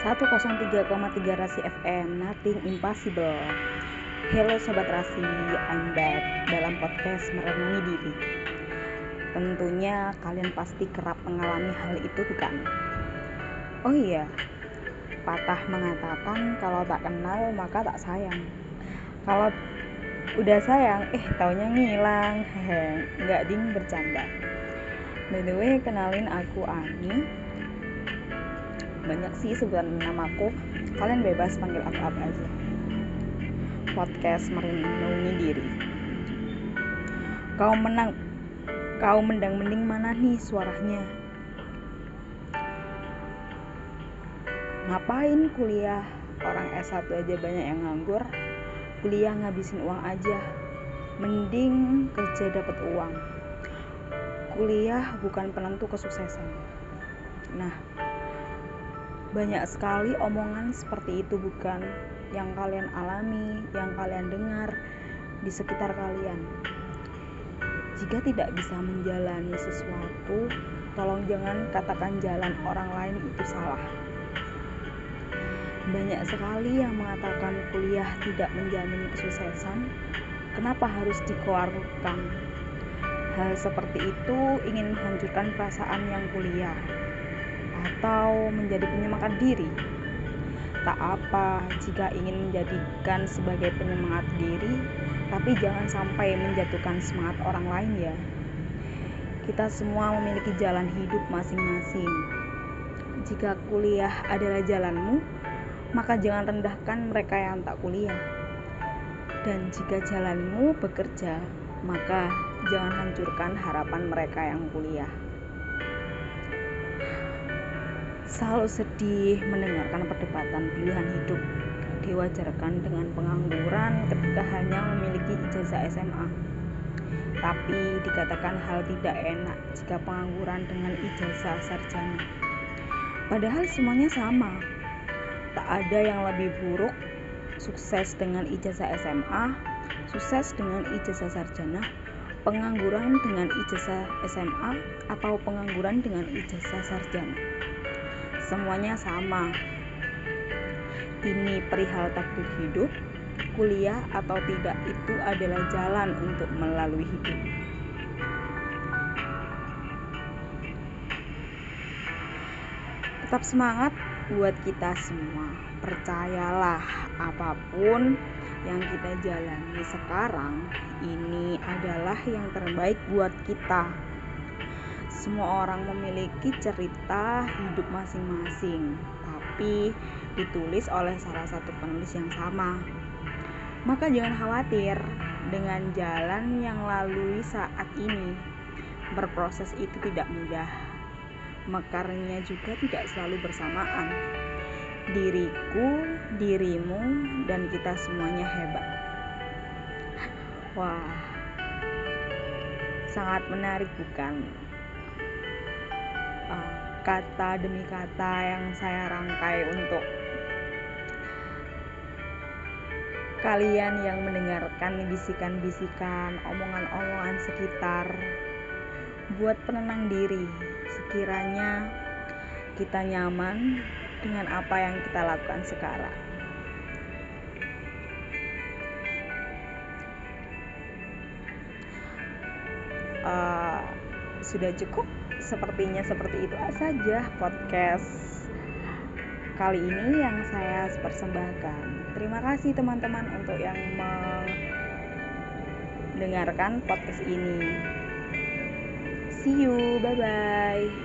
103,3 Rasi FM Nothing Impossible. Hello Sobat Rasi, I'm back dalam podcast Merenungi Diri. Tentunya kalian pasti kerap mengalami hal itu bukan? Oh iya, patah mengatakan kalau tak kenal maka tak sayang. Kalau udah sayang, eh taunya ngilang. Hehe, nggak ding bercanda. By the way, kenalin aku Ani banyak sih sebutan namaku. Kalian bebas panggil aku apa aja. Podcast merindungi diri. Kau menang. Kau mendang mending mana nih suaranya? Ngapain kuliah? Orang S1 aja banyak yang nganggur. Kuliah ngabisin uang aja. Mending kerja dapat uang. Kuliah bukan penentu kesuksesan. Nah banyak sekali omongan seperti itu bukan yang kalian alami, yang kalian dengar di sekitar kalian. Jika tidak bisa menjalani sesuatu, tolong jangan katakan jalan orang lain itu salah. Banyak sekali yang mengatakan kuliah tidak menjamin kesuksesan. Kenapa harus dikeluarkan? Hal seperti itu ingin menghancurkan perasaan yang kuliah atau menjadi penyemangat diri. Tak apa jika ingin menjadikan sebagai penyemangat diri, tapi jangan sampai menjatuhkan semangat orang lain ya. Kita semua memiliki jalan hidup masing-masing. Jika kuliah adalah jalanmu, maka jangan rendahkan mereka yang tak kuliah. Dan jika jalanmu bekerja, maka jangan hancurkan harapan mereka yang kuliah. Selalu sedih mendengarkan perdebatan pilihan hidup diwajarkan dengan pengangguran ketika hanya memiliki ijazah SMA. Tapi dikatakan hal tidak enak jika pengangguran dengan ijazah sarjana. Padahal semuanya sama. Tak ada yang lebih buruk sukses dengan ijazah SMA, sukses dengan ijazah sarjana, pengangguran dengan ijazah SMA, atau pengangguran dengan ijazah sarjana semuanya sama. Ini perihal takdir hidup, kuliah atau tidak itu adalah jalan untuk melalui hidup. Tetap semangat buat kita semua. Percayalah, apa pun yang kita jalani sekarang, ini adalah yang terbaik buat kita. Semua orang memiliki cerita hidup masing-masing, tapi ditulis oleh salah satu penulis yang sama. Maka jangan khawatir dengan jalan yang lalui saat ini. Berproses itu tidak mudah. Mekarnya juga tidak selalu bersamaan. Diriku, dirimu, dan kita semuanya hebat. Wah, sangat menarik bukan? Kata demi kata yang saya rangkai untuk kalian yang mendengarkan bisikan-bisikan, omongan-omongan sekitar buat penenang diri sekiranya kita nyaman dengan apa yang kita lakukan sekarang. Sudah cukup sepertinya seperti itu saja podcast kali ini yang saya persembahkan. Terima kasih teman-teman untuk yang mendengarkan podcast ini. See you, bye bye.